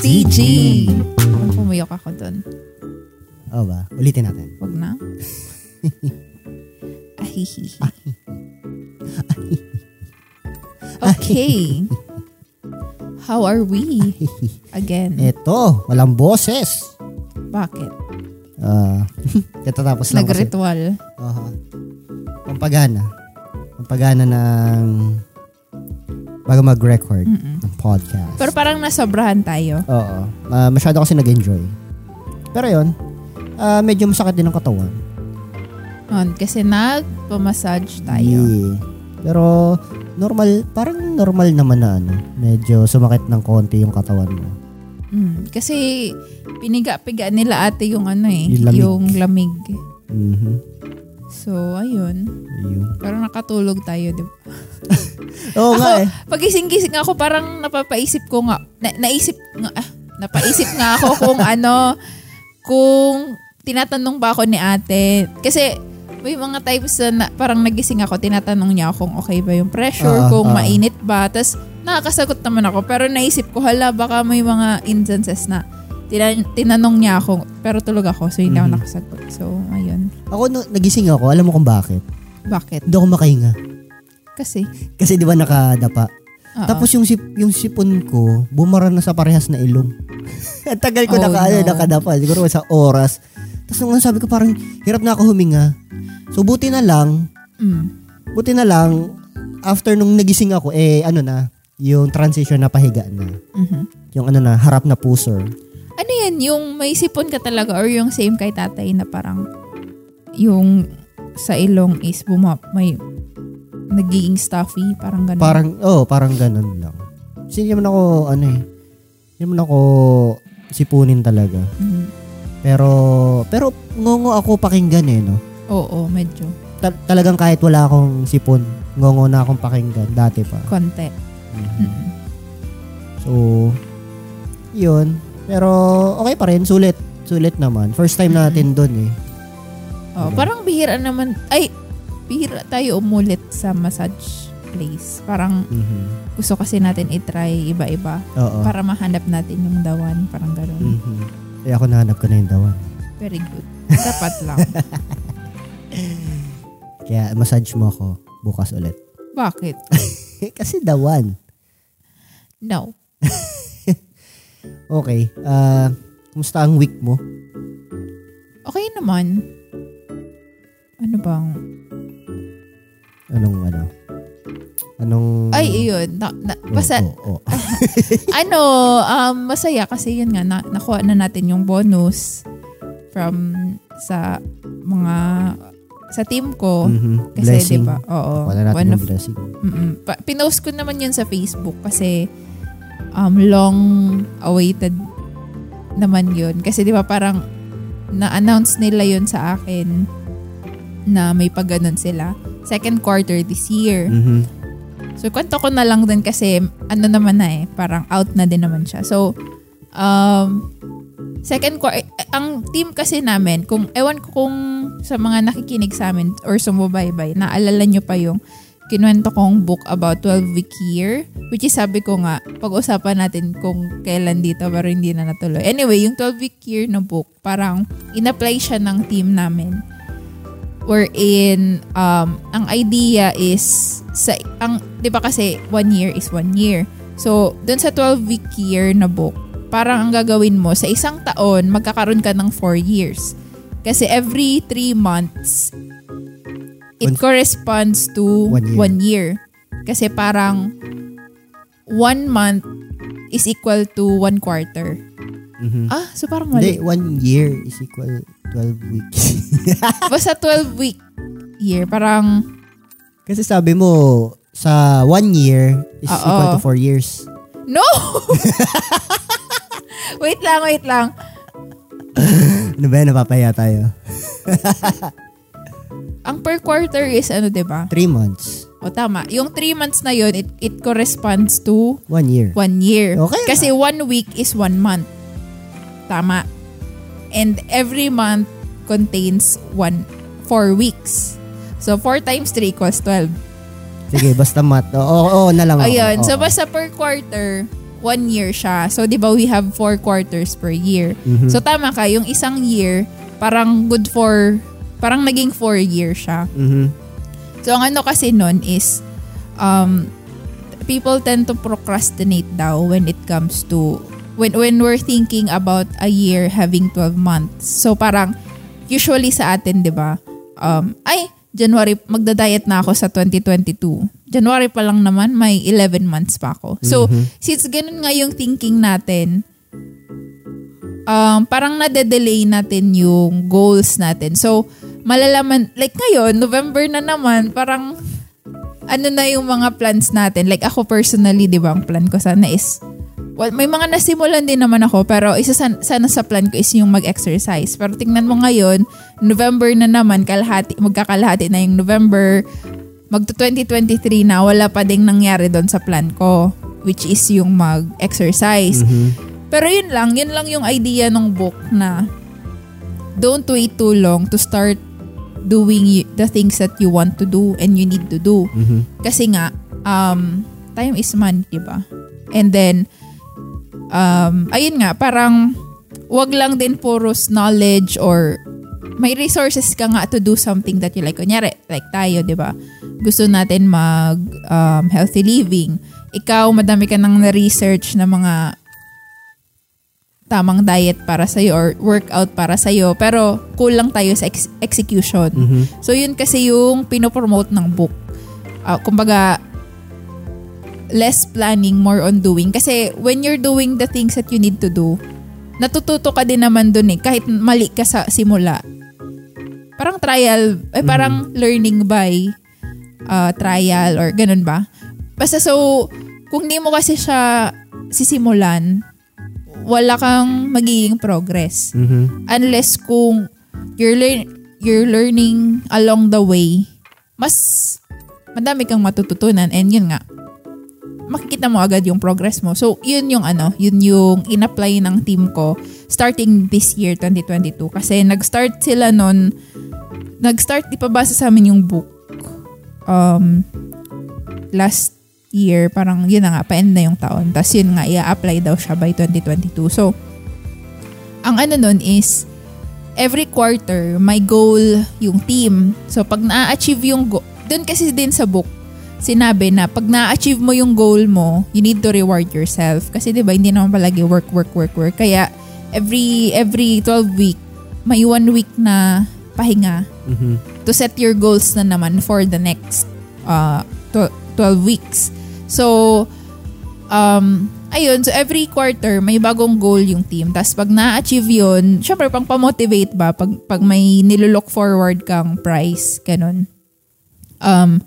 TG. Pumayok ako dun. Oo ba? Ulitin natin. Wag na. Ahihihi. Okay. How are we? Again. Eto, walang boses. Bakit? Ah, katatapos lang kasi. Nag-ritual. Aha. Pampagana. Pampagana ng bago mag-record ng podcast. Pero parang nasobrahan tayo. Oo. Ah, masyado kasi nag-enjoy. Pero yun, ah, medyo masakit din ang katawan. On, kasi nagpamassage tayo. Yeah. Pero normal, parang normal naman na ano. Medyo sumakit ng konti yung katawan mo. Mm, kasi piniga-piga nila ate yung ano eh, Yung lamig. yung lamig. Mhm. So, ayun. Yun. Parang nakatulog tayo, di ba? Oo nga eh. Pagising-gising ako, parang napapaisip ko nga, na, naisip nga, ah, napaisip nga ako kung ano, kung tinatanong ba ako ni ate. Kasi may mga times na, na parang nagising ako, tinatanong niya ako kung okay ba yung pressure, Ah, kung ah. mainit ba. Tapos nakakasagot naman ako. Pero naisip ko, hala, baka may mga instances na tina- tinanong niya ako, pero tulog ako, so hindi ako Mhm. nakasagot. So, ayun. Ako, no, nagising ako. Alam mo kung bakit? Bakit? Hindi ako makahinga. Kasi, Kasi di ba nakadapa? oo. Tapos yung, sip, yung sipon ko, bumara na sa parehas na ilong. Ang tagal ko Oh, naka, ano, no. nakadapa. Siguro sa oras. Tapos nung sabi ko parang hirap na ako huminga. So buti na lang, Mm. buti na lang, after nung nagising ako, eh ano na, yung transition na pahiga na. Mhm. Yung ano na, harap na pusor. Ano yan, yung may sipon ka talaga or yung same kay tatay na parang yung sa ilong is buma, may nagiging stuffy, parang ganun. Parang, oh, parang ganun lang. Kasi hindi naman ako, ano eh, hindi naman ako sipunin talaga. Mhm. Pero, pero ngongo ako pakinggan eh, no? Oo, medyo. Ta- talagang kahit wala akong sipon, ngongo na akong pakinggan, dati pa. Konti. Mhm. Mhm. So, yun. Pero, okay pa rin, sulit. Sulit naman. First time natin dun eh. Oh, Okay. parang bihira naman, ay, bihira tayo umulit sa massage place. Parang Mhm. gusto kasi natin itry iba-iba Oo. para mahanap natin yung dawan, parang ganun. Mhm. Kaya ako nahanap ko na yung dawan. Very good. Dapat lang. Kaya massage mo ako bukas ulit. Bakit? Kasi dawan. No. Okay. Ah, kumusta ang week mo? Okay naman. Ano bang? Anong ano? Anong... Ay, iyon. Na, na, Oo, basta, oo, oo. ano, um, masaya kasi yun nga, na, nakuha na natin yung bonus from sa mga sa team ko. Mhm. Kasi, Blessing. di ba? Oo. Wala natin one yung of, blessing. mm Pa- pinost ko naman yun sa Facebook kasi um, long awaited naman yun. Kasi di ba parang na-announce nila yun sa akin na may pagganon sila. Second quarter this year. Mhm. So, kwento ko na lang din kasi ano naman na eh, parang out na din naman siya. So, um, second quarter, ang team kasi namin, kung, ewan ko kung sa mga nakikinig sa amin or sumubaybay, naalala nyo pa yung kinuwento kong book about 12-week year, which is sabi ko nga, pag-usapan natin kung kailan dito pero hindi na natuloy. Anyway, yung 12-week year na book, parang in-apply siya ng team namin wherein um, ang idea is sa ang 'di ba kasi one year is one year. So, dun sa 12 week year na book, parang ang gagawin mo sa isang taon magkakaroon ka ng 4 years. Kasi every 3 months it One- corresponds to One year. one year. Kasi parang one month is equal to one quarter. Mhm. Ah, so parang Hindi, mali. one year is equal 12 weeks. Basta 12 week year, parang Kasi sabi mo, sa one year is Oo. equal to four years. No! wait lang, wait lang. Ano ba yan? Napapaya tayo. Ang per quarter is ano, 'di ba? Three months. O tama. Yung 3 months na yon it, it corresponds to One year. 1 year. Okay Kasi one week is one month. Tama. And every month contains one, 4 weeks. So 4 times 3 equals 12. Sige, basta mat. Oo, oo, oo na lang ako. Ayun. Oo. So basta per quarter, one year siya. So, di ba we have four quarters per year. Mhm. So, tama ka. Yung isang year, parang good for, parang naging four year siya. Mhm. So, ang ano kasi nun is, um, people tend to procrastinate daw when it comes to, when, when we're thinking about a year having 12 months. So, parang, usually sa atin, di ba, um, ay, January, magda-diet na ako sa 2022. January pa lang naman, may 11 months pa ako. So, since ganun nga yung thinking natin, um, parang nade-delay natin yung goals natin. So, malalaman, like ngayon, November na naman, parang ano na yung mga plans natin. Like ako personally, di ba, ang plan ko sana is, well, may mga nasimulan din naman ako, pero isa sana, sana sa plan ko is yung mag-exercise. Pero tingnan mo ngayon, November na naman, kalahati, magkakalahati na yung November, magto 2023 na, wala pa ding nangyari doon sa plan ko, which is yung mag-exercise. Pero yun lang, yun lang yung idea ng book na don't wait too long to start doing y- the things that you want to do and you need to do. Mhm. Kasi nga, um, time is money, di ba? And then, um, ayun nga, parang wag lang din puros knowledge or may resources ka nga to do something that you like. Kunyari, like tayo, di ba? Gusto natin mag um, healthy living. Ikaw, madami ka nang na-research na mga tamang diet para sa'yo or workout para sa'yo. Pero kulang tayo sa ex- execution. Mhm. So yun kasi yung pinopromote ng book. Ah, kumbaga, less planning, more on doing. Kasi when you're doing the things that you need to do, natututo ka din naman dun eh. Kahit mali ka sa simula. Parang trial, eh parang learning by uh, trial or ganun ba? Basta so, kung di mo kasi siya sisimulan, wala kang magiging progress. Mhm. unless kung you're learn you're learning along the way mas madami kang matututunan and yun nga makikita mo agad yung progress mo. So yun yung ano yun yung in-apply ng team ko starting this year 2022 kasi nag-start sila nun nag-start ipabasa sa amin yung book um last year parang yun na nga pa-end na yung taon tapos yun nga i-apply daw siya by 2022 so ang ano nun is every quarter may goal yung team. So pag na-achieve yung goal, dun kasi din sa book, sinabi na pag na-achieve mo yung goal mo, you need to reward yourself. Kasi 'di ba hindi naman palagi work, work, work, work. Kaya every every 12 week, may one week na pahinga Mhm. to set your goals na naman for the next uh, tw- 12 weeks. So, um, ayun, so every quarter may bagong goal yung team. Tapos pag na-achieve yun, syempre pang pamotivate ba, pag, pag may nilulook forward kang prize, ganun. Um,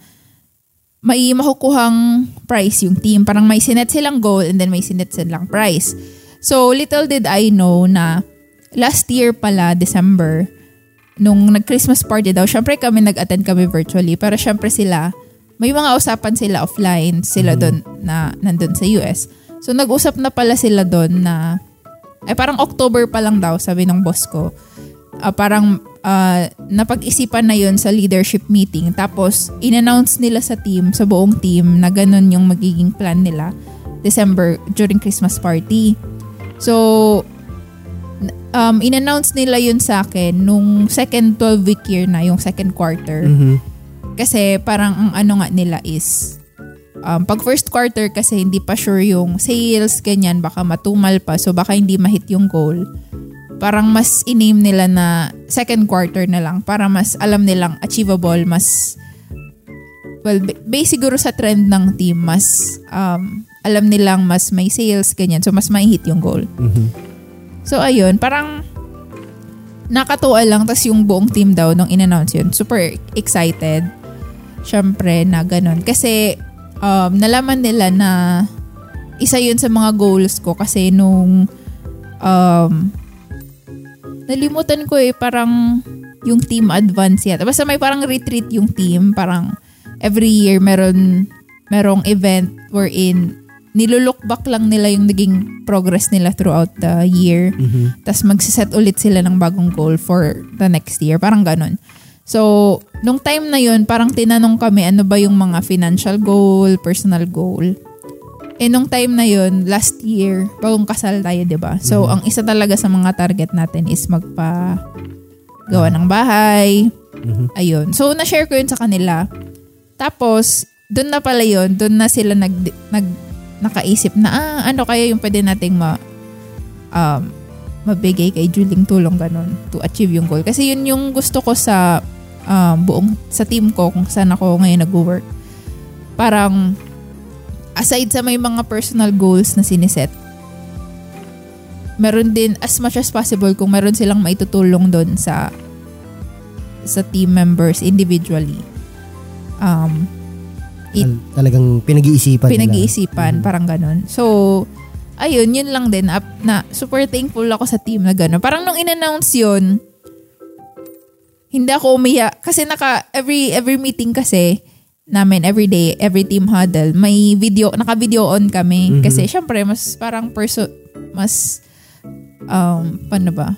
may makukuhang prize yung team. Parang may sinet silang goal and then may sinet silang prize. So, little did I know na last year pala, December, nung nag-Christmas party daw, syempre kami nag-attend kami virtually, pero syempre sila, may mga usapan sila offline, sila doon na nandun sa US. So nag-usap na pala sila doon na, ay parang October pa lang daw, sabi ng boss ko. Ah, parang ah, napag-isipan na yun sa leadership meeting. Tapos, in-announce nila sa team, sa buong team, na ganun yung magiging plan nila December during Christmas party. So, um, in-announce nila yun sa akin nung second 12-week year na, yung second quarter. Mhm. Kasi parang ang ano nga nila is, um, pag first quarter kasi hindi pa sure yung sales, ganyan, baka matumal pa, so baka hindi mahit yung goal. Parang mas in-aim nila na second quarter na lang para mas alam nilang achievable, mas well, ba- base siguro sa trend ng team, mas um, alam nilang mas may sales, ganyan. So, mas may hit yung goal. Mhm. So, ayun, parang nakatuwa lang. tas yung buong team daw nung in-announce yun, super excited. Syempre na ganun. Kasi um, nalaman nila na isa yun sa mga goals ko kasi nung um, nalimutan ko eh, parang yung team advance yata. Basta may parang retreat yung team. Parang every year meron merong event wherein nilulook back lang nila yung naging progress nila throughout the year. Mhm. Tapos magsiset ulit sila ng bagong goal for the next year. Parang ganun. So, nung time na yun, parang tinanong kami ano ba yung mga financial goal, personal goal. eh nung time na yun, last year, bagong kasal tayo, di ba? So, Mhm. ang isa talaga sa mga target natin is magpa gawa ng bahay. Mhm. Ayun. So, na-share ko yun sa kanila. Tapos, doon na pala yun, doon na sila nag, nag, nakaisip na, ah, ano kaya yung pwede nating ma, um, mabigay kay Juling tulong ganun to achieve yung goal. Kasi yun yung gusto ko sa um, buong, sa team ko kung saan ako ngayon nag-work. Parang, aside sa may mga personal goals na siniset, meron din as much as possible kung meron silang maitutulong doon sa sa team members individually. Um, It- Tal- talagang pinag-iisipan nila. pinag-iisipan, Mhm. parang ganun. So, ayun, yun lang din. Up, na super thankful ako sa team na gano'n. Parang nung in-announce yun, hindi ako umiyak. Kasi naka, every, every meeting kasi, namin every day, every team huddle, may video, naka-video on kami. Mhm. Kasi syempre, mas parang perso, mas, um, paano ba?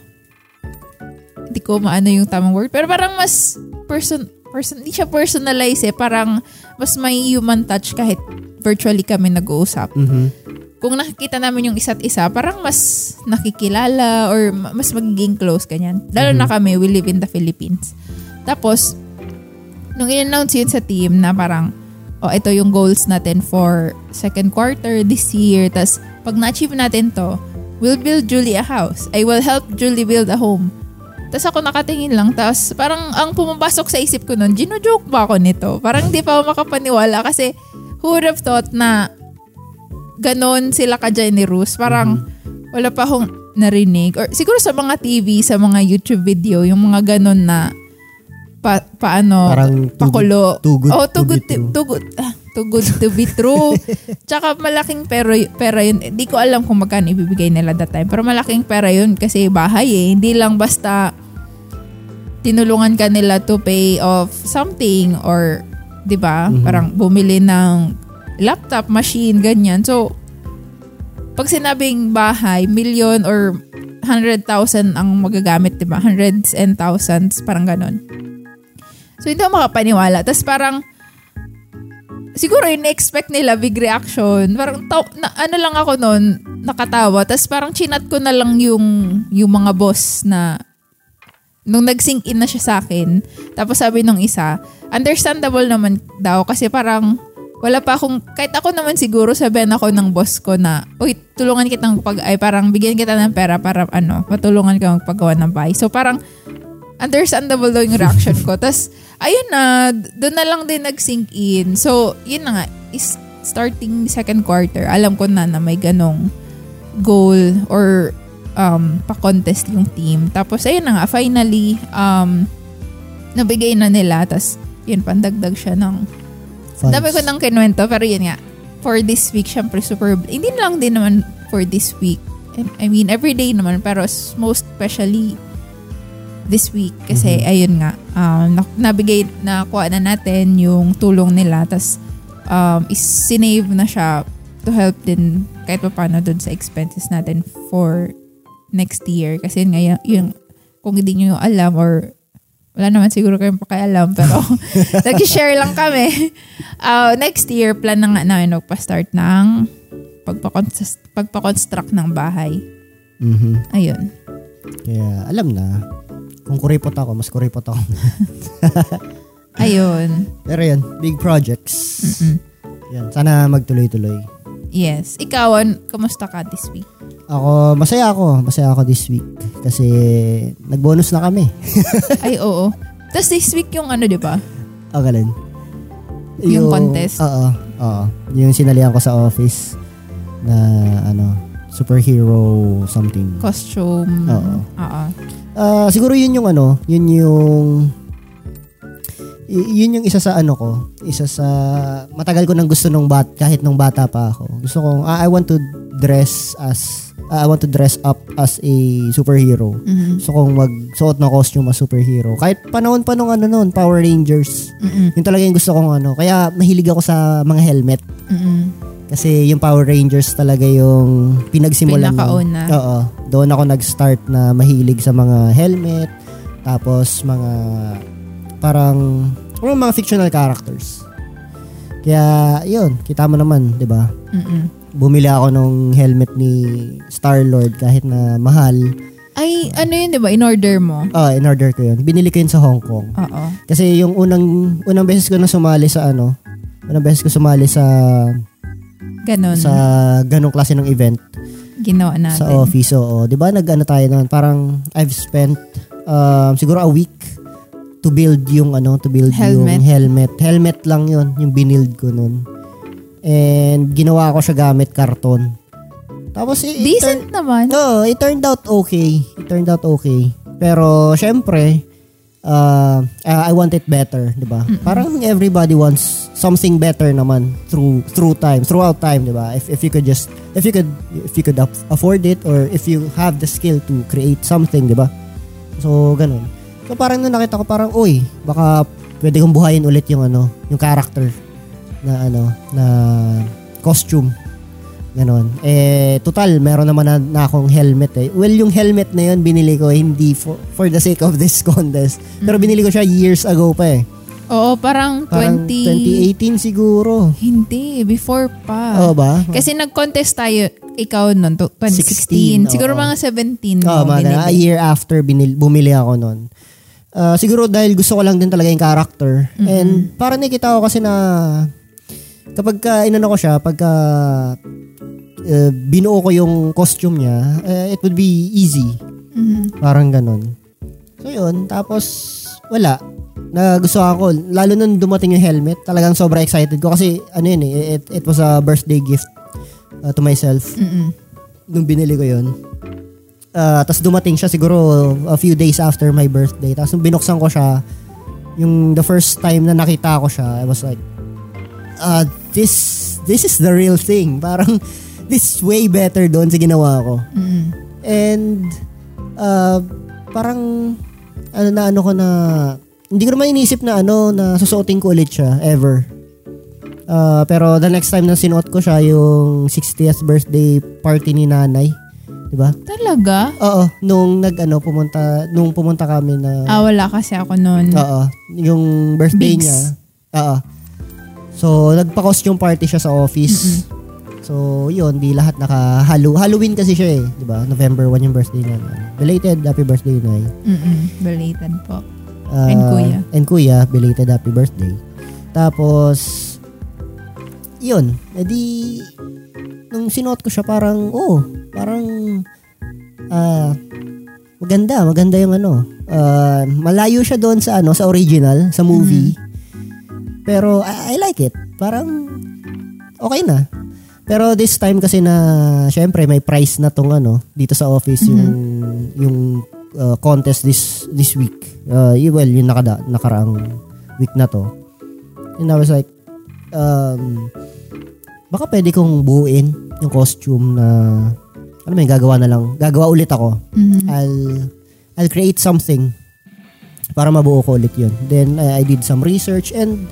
Hindi ko maano yung tamang word. Pero parang mas person, person, hindi siya personalize eh. Parang mas may human touch kahit virtually kami nag-uusap. Mhm. Kung nakikita namin yung isa't isa, parang mas nakikilala or ma- mas magiging close ganyan. Lalo na kami, we live in the Philippines. Tapos, nung in-announce yun sa team na parang, oh, ito yung goals natin for second quarter this year. Tapos, pag na-achieve natin to, we'll build Julie a house. I will help Julie build a home. Tapos ako nakatingin lang. Tapos parang ang pumapasok sa isip ko nun, gino-joke ba ako nito? Parang hindi pa ako makapaniwala kasi who would have thought na ganon sila ka-generous. Parang wala pa akong narinig. Or siguro sa mga TV, sa mga YouTube video, yung mga ganon na pa, paano, Parang too good- pakulo. too good oh, to too good, to, true. too good, ah, too good to be true. Tsaka malaking pera, pera yun. Di ko alam kung magkano ibibigay nila that time. Pero malaking pera yun kasi bahay eh. Hindi lang basta tinulungan ka nila to pay off something or 'di ba? Mhm. Parang bumili ng laptop, machine, ganyan. So pag sinabing bahay, million or 100,000 ang magagamit, 'di ba? Hundreds and thousands, parang ganon. So hindi ako makapaniwala. Tapos parang siguro in-expect nila big reaction. Parang taw- na, ano lang ako noon, nakatawa. Tapos parang chinat ko na lang yung yung mga boss na nung nag-sync in na siya sa akin. Tapos sabi nung isa, understandable naman daw kasi parang wala pa akong, kahit ako naman siguro sabihan ako ng boss ko na, uy, tulungan kitang pag, ay parang bigyan kita ng pera para ano, matulungan ka magpagawa ng bahay. So parang, understandable daw yung reaction ko. Tapos, ayun na, doon na lang din nag-sink in. So, yun na nga, is starting second quarter, alam ko na na may ganong goal or um, pa-contest yung team. Tapos, ayun na nga, finally, um, nabigay na nila. Tapos, yun, pandagdag siya ng Funds. dami ko ng kinuwento, pero yun nga, for this week, syempre super, hindi lang din naman for this week. I mean, every day naman, pero most especially this week. Kasi, ayun nga, um, na- nabigay, nakuha na natin yung tulong nila, tas um, is sinave na siya to help din kahit pa paano dun sa expenses natin for next year. Kasi yun nga, yung, yung kung hindi nyo alam or wala naman siguro kayong pakialam pero nag-share lang kami. Uh, next year, plan na nga namin magpa-start ng pagpa-construct, pagpa-construct ng bahay. Mhm. Ayun. Kaya alam na, kung kuripot ako, mas kuripot ako. Ayun. Pero yun, big projects. Mm-mm. Yan, sana magtuloy-tuloy. Yes. Ikaw, an- kamusta ka this week? Ako, masaya ako. Masaya ako this week. Kasi nag-bonus na kami. Ay, oo. Tapos this week yung ano, di ba? Okay lang. Yung contest? Oo. Oo. Yung sinalihan ko sa office na ano, superhero something. Costume. Oo. Oo. Ah, siguro yun yung ano, yun yung y- yun yung isa sa ano ko, isa sa matagal ko nang gusto nung bat kahit nung bata pa ako. Gusto ko I want to dress as ah, I want to dress up as a superhero. Mhm. Gusto kong magsuot ng costume as superhero. Kahit panahon pa nung ano noon, Power Rangers. Mm-mm. Yun talaga yung gusto kong ano. Kaya mahilig ako sa mga helmet. Mm-mm. Kasi yung Power Rangers talaga yung pinagsimulan. Pinakauna. Oo. Doon ako nag-start na mahilig sa mga helmet. Tapos mga parang mga mga fictional characters. Kaya yun, kita mo naman, 'di ba? Bumili ako ng helmet ni Star-Lord kahit na mahal. Ay, ano yun, di ba? In-order mo? Ah, in order ko yun. Binili ko yun sa Hong Kong. Oo. Kasi yung unang unang beses ko na sumali sa ano, unang beses ko sumali sa Ganon. sa ganong klase ng event ginawa natin. sa office. Oo, 'di ba? Nag-ano tayo noon, parang I've spent um, siguro a week to build yung ano, to build Helmet. yung helmet. Helmet lang 'yon, yung binild ko noon. And ginawa ko siya gamit karton. Tapos it, Decent naman. no, it turned out okay. It turned out okay. Pero syempre, uh, uh, I want it better, 'di ba? Parang everybody wants something better naman through through time, throughout time, 'di ba? If if you could just if you could if you could aff- afford it or if you have the skill to create something, 'di ba? So, ganun. So parang nung nakita ko parang, uy, baka pwede kong buhayin ulit yung ano, yung character na ano, na costume. Ganon. Eh, total, meron naman na, na akong helmet eh. Well, yung helmet na yun, binili ko hindi for, for the sake of this contest. Pero binili ko siya years ago pa eh. Oo, parang 20... Parang 2018 siguro. Hindi, before pa. Oo ba? Kasi nag-contest tayo, ikaw nun, to- 16, 2016. Siguro oo. mga 17 Oo, mga a year after binil, bumili ako nun. Ah, siguro dahil gusto ko lang din talaga yung character. And parang nakita ko kasi na kapag ka, inano ko siya, pagka uh, binuo ko yung costume niya, eh, it would be easy. Mhm. Parang ganun. So yun, tapos wala. Na gusto ako, lalo nung dumating yung helmet, talagang sobrang excited ko kasi ano yun eh, it, it was a birthday gift uh, to myself Mm-mm. nung binili ko yun. Uh, tapos dumating siya siguro a few days after my birthday. Tapos nung binuksan ko siya, yung the first time na nakita ko siya, I was like, uh, this, this is the real thing. Parang, this is way better doon sa ginawa ko. Mm-mm. And, uh, parang, ano na ano ko na, hindi ko naman inisip na ano, na susuotin ko ulit siya, ever. Uh, pero the next time na sinuot ko siya, yung 60th birthday party ni nanay. Diba? Talaga? Oo, nung nag ano, pumunta, nung pumunta kami na, Ah, wala kasi ako nun. oo, yung birthday Bigs. niya. Oo. So, nagpa-costume party siya sa office. So, yun, di lahat naka Hallow- Halloween kasi siya eh, 'di ba? November 1 yung birthday niya. Belated happy birthday, Nay. Mm-mm. Belated po. Ah, And kuya. And kuya, belated happy birthday. Tapos, yun, edi, nung sinuot ko siya parang, oh, parang, ah, maganda, maganda yung ano. Ah, malayo siya doon sa ano, sa original, sa movie. Pero, I, I like it. Parang, okay na. Pero this time kasi na, syempre, may prize na tong ano, dito sa office, yung, yung uh, contest this this week. Uh, well, yung nakada, nakaraang week na to. And I was like, um, baka pwede kong buuin yung costume na, ano may gagawa na lang. Gagawa ulit ako. Mhm. I'll, I'll create something para mabuo ko ulit yun. Then, I, I did some research and,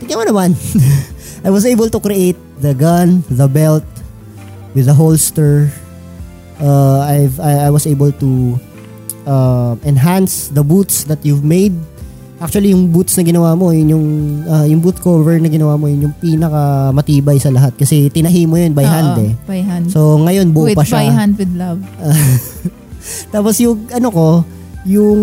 tignan mo naman, I was able to create the gun, the belt, with the holster. Uh, I've, I, I was able to uh, enhance the boots that you've made. Actually, yung boots na ginawa mo, yun yung, uh, yung boot cover na ginawa mo, yun yung pinaka matibay sa lahat. Kasi tinahi mo yun by Oo, hand eh. By hand. So, ngayon buo with pa siya. by hand with love. Tapos yung ano ko, yung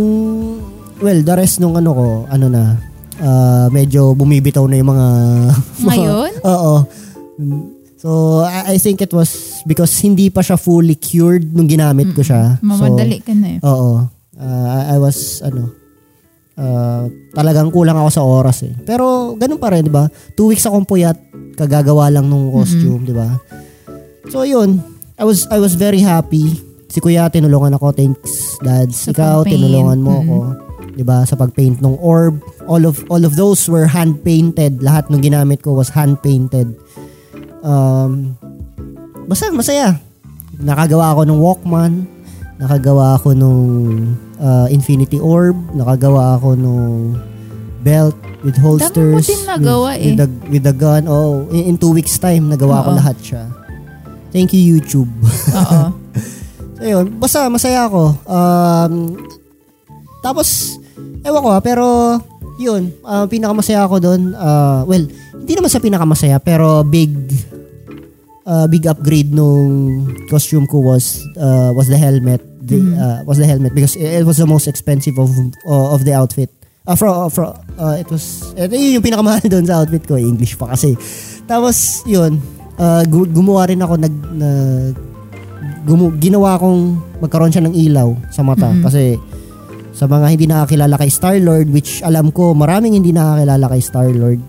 well, the rest nung ano ko, ano na, ah, medyo bumibitaw na yung mga Ngayon? Oo. So, I, I think it was because hindi pa siya fully cured nung ginamit ko siya. Mamadali ka na eh. So, oo. I, I was, ano, ah, talagang kulang ako sa oras eh. Pero, ganun pa rin, di ba? Two weeks akong puyat, kagagawa lang nung costume, di ba? So, yun. I was, I was very happy. Si Kuya, tinulungan ako. Thanks, Dad. Sa Ikaw, pag-paint. tinulungan mo ako. 'di ba sa pagpaint ng orb all of all of those were hand painted lahat ng ginamit ko was hand painted um basta masaya nakagawa ako ng Walkman nakagawa ako nung uh, Infinity Orb nakagawa ako nung belt with holsters Dami mo din nagawa with, with eh. the with the gun oh in, in two weeks time nagawa ko Oo. lahat siya thank you YouTube Oo. So yun, basta masaya ako. Um, tapos, ewan ko ha, pero yun, uh, pinakamasaya ako doon, uh, well, hindi naman sa pinakamasaya, pero big, uh, big upgrade nung costume ko was uh, was the helmet. The, uh, was the helmet because it, it was the most expensive of uh, of the outfit. Uh, for, for, uh, it was, ito yun yung pinakamahal doon sa outfit ko. English pa kasi. Tapos, yun, uh, gu- gumawa rin ako, nag, na, gumu- ginawa kong magkaroon siya ng ilaw sa mata. Mhm. Kasi, sa mga hindi nakakilala kay Star-Lord, which alam ko, maraming hindi nakakilala kay Star-Lord,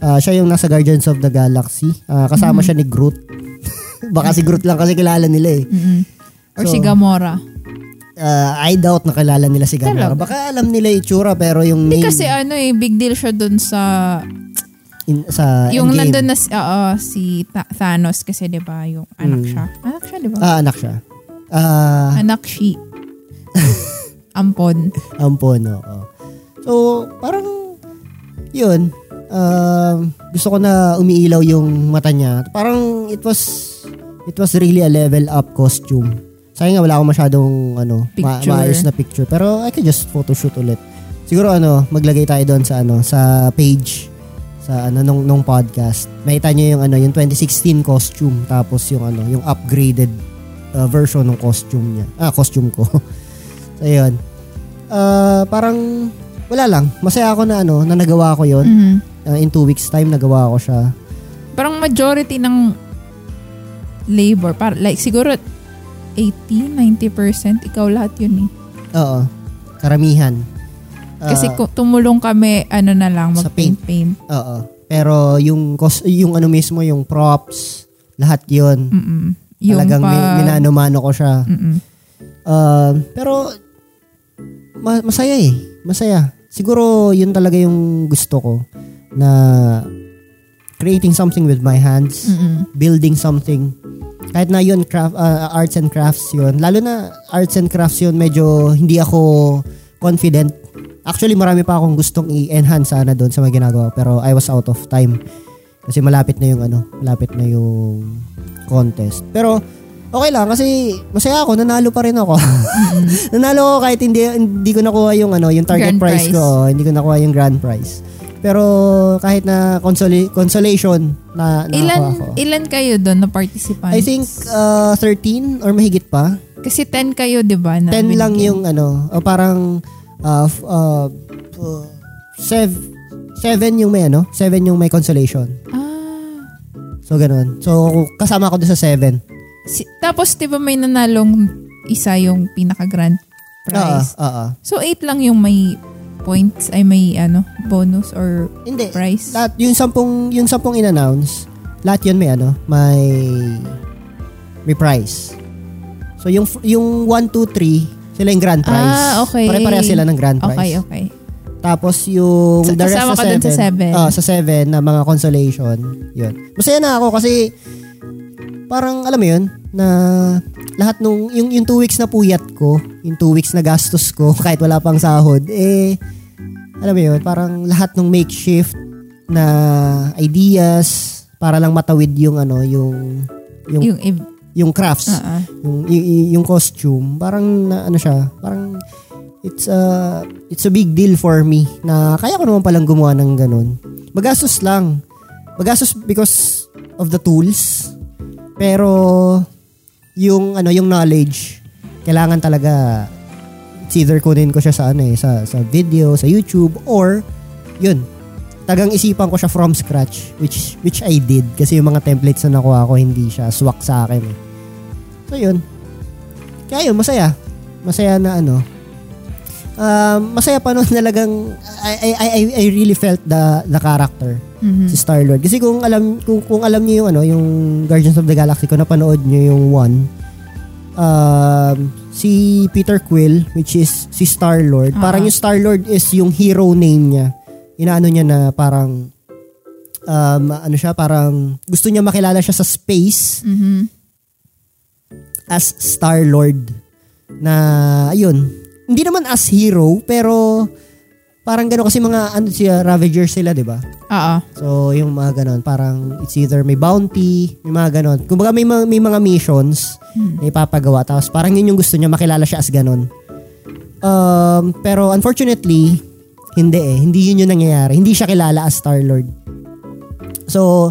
uh, siya yung nasa Guardians of the Galaxy. Uh, kasama Mhm. siya ni Groot. Baka si Groot lang kasi kilala nila eh. Mm-mm. Or So, si Gamora. Uh, I doubt na kilala nila si Gamora. Talaga? Baka alam nila itsura pero yung Hindi name kasi ano eh, big deal siya dun sa, in, sa yung Endgame. nandun na si, oo, si Ta- Thanos kasi 'di ba yung anak Mm. siya. Anak siya 'di ba? Ah, anak siya. Ah, anak si Ampon. ampon, oo. So, parang, yun, um, gusto ko na umiilaw yung mata niya. Parang, it was, it was really a level up costume. Sayang nga, wala akong masyadong, ano, ma- Picture. maayos na picture. Pero, I can just photoshoot ulit. Siguro, ano, maglagay tayo doon sa, ano, sa page sa ano nung, nung podcast. Makita niyo yung ano yung 2016 costume tapos yung ano yung upgraded uh, version ng costume niya. Ah, costume ko. so yun. Uh, parang wala lang. Masaya ako na ano na nagawa ko yon. Mhm. Uh, in two weeks time nagawa ko siya. Parang majority ng labor, para like siguro 80-90% ikaw lahat yun eh. Oo. Karamihan. Uh, Kasi kung tumulong kami, ano na lang, Sa paint. Oo. Pero yung cos- yung ano mismo yung props lahat 'yon. Mm-mm. Yung Talagang pag... mi- minano-mano ko siya. Mm-mm. Uh, pero ma- masaya eh. Masaya. Siguro yun talaga yung gusto ko na creating something with my hands, Mm-mm. building something. Kahit na yun craft uh, arts and crafts yun. Lalo na arts and crafts yun medyo hindi ako confident. Actually marami pa akong gustong i-enhance sana doon sa mga ginagawa pero I was out of time. Kasi malapit na yung ano, malapit na yung contest. Pero okay lang kasi masaya ako, nanalo pa rin ako. nanalo ako kahit hindi hindi ko nakuha yung ano, yung target Grand prize, prize. ko, hindi ko nakuha yung grand prize. Pero kahit na consoli- consolation na Ilan, ako. ilan kayo doon na participants? I think uh, 13 or mahigit pa. Kasi 10 kayo, di ba? 10 lang yung ano, o parang uh, uh, uh, sev- seven yung may ano, seven yung may consolation. Ah. So ganun. So kasama ako doon sa 7. Si, tapos, di ba may nanalong isa yung pinaka-grand Oo, prize? oo. So, 8 lang yung may points, ay may ano, bonus or Hindi. prize? Lahat yung sampung yung sampung in-announce, lahat 'yun may ano, may may prize. So yung yung 1 2 3 sila yung grand prize. Ah, okay. Pare-pareha sila ng grand prize. Okay, okay. Tapos yung Sa- the rest kasama sa ka dun sa seven. Oh, sa seven na mga consolation. Yun. Masaya na ako kasi parang alam mo yun na lahat nung yung yung two weeks na puyat ko, yung two weeks na gastos ko kahit wala pang sahod, eh alam mo yun, parang lahat ng makeshift na ideas para lang matawid yung ano, yung yung yung, Yung, ev- crafts ah. yung, y- yung costume, parang na, ano siya, parang it's a it's a big deal for me na kaya ko naman palang gumawa ng ganun. Magastos lang. Magastos because of the tools. Pero yung ano yung knowledge kailangan talaga it's either kunin ko siya sa ano eh sa sa video sa YouTube or yun tagang isipan ko siya from scratch which which I did kasi yung mga templates na nakuha ko hindi siya swak sa akin eh. So yun. Kaya yun, masaya. Masaya na ano. Um, masaya pa nun talagang I, I, I, I really felt the the character Mhm. si Star-Lord. Kasi kung alam kung, kung alam niyo yung ano, yung Guardians of the Galaxy kung napanood niyo yung one um, si Peter Quill which is si Star-Lord. Ah. Parang yung Star-Lord is yung hero name niya. Inaano niya na parang um, ano siya, parang gusto niya makilala siya sa space Mhm. as Star-Lord na ayun, hindi naman as hero pero parang gano'n kasi mga ano siya Ravagers sila, 'di ba? Oo. So, yung mga ganon, parang it's either may bounty, may mga ganon. Kumbaga may, mga- may mga missions na ipapagawa. Tapos parang yun yung gusto niya, makilala siya as ganon. Um, pero unfortunately, hindi eh. Hindi yun yung nangyayari. Hindi siya kilala as Star-Lord. So,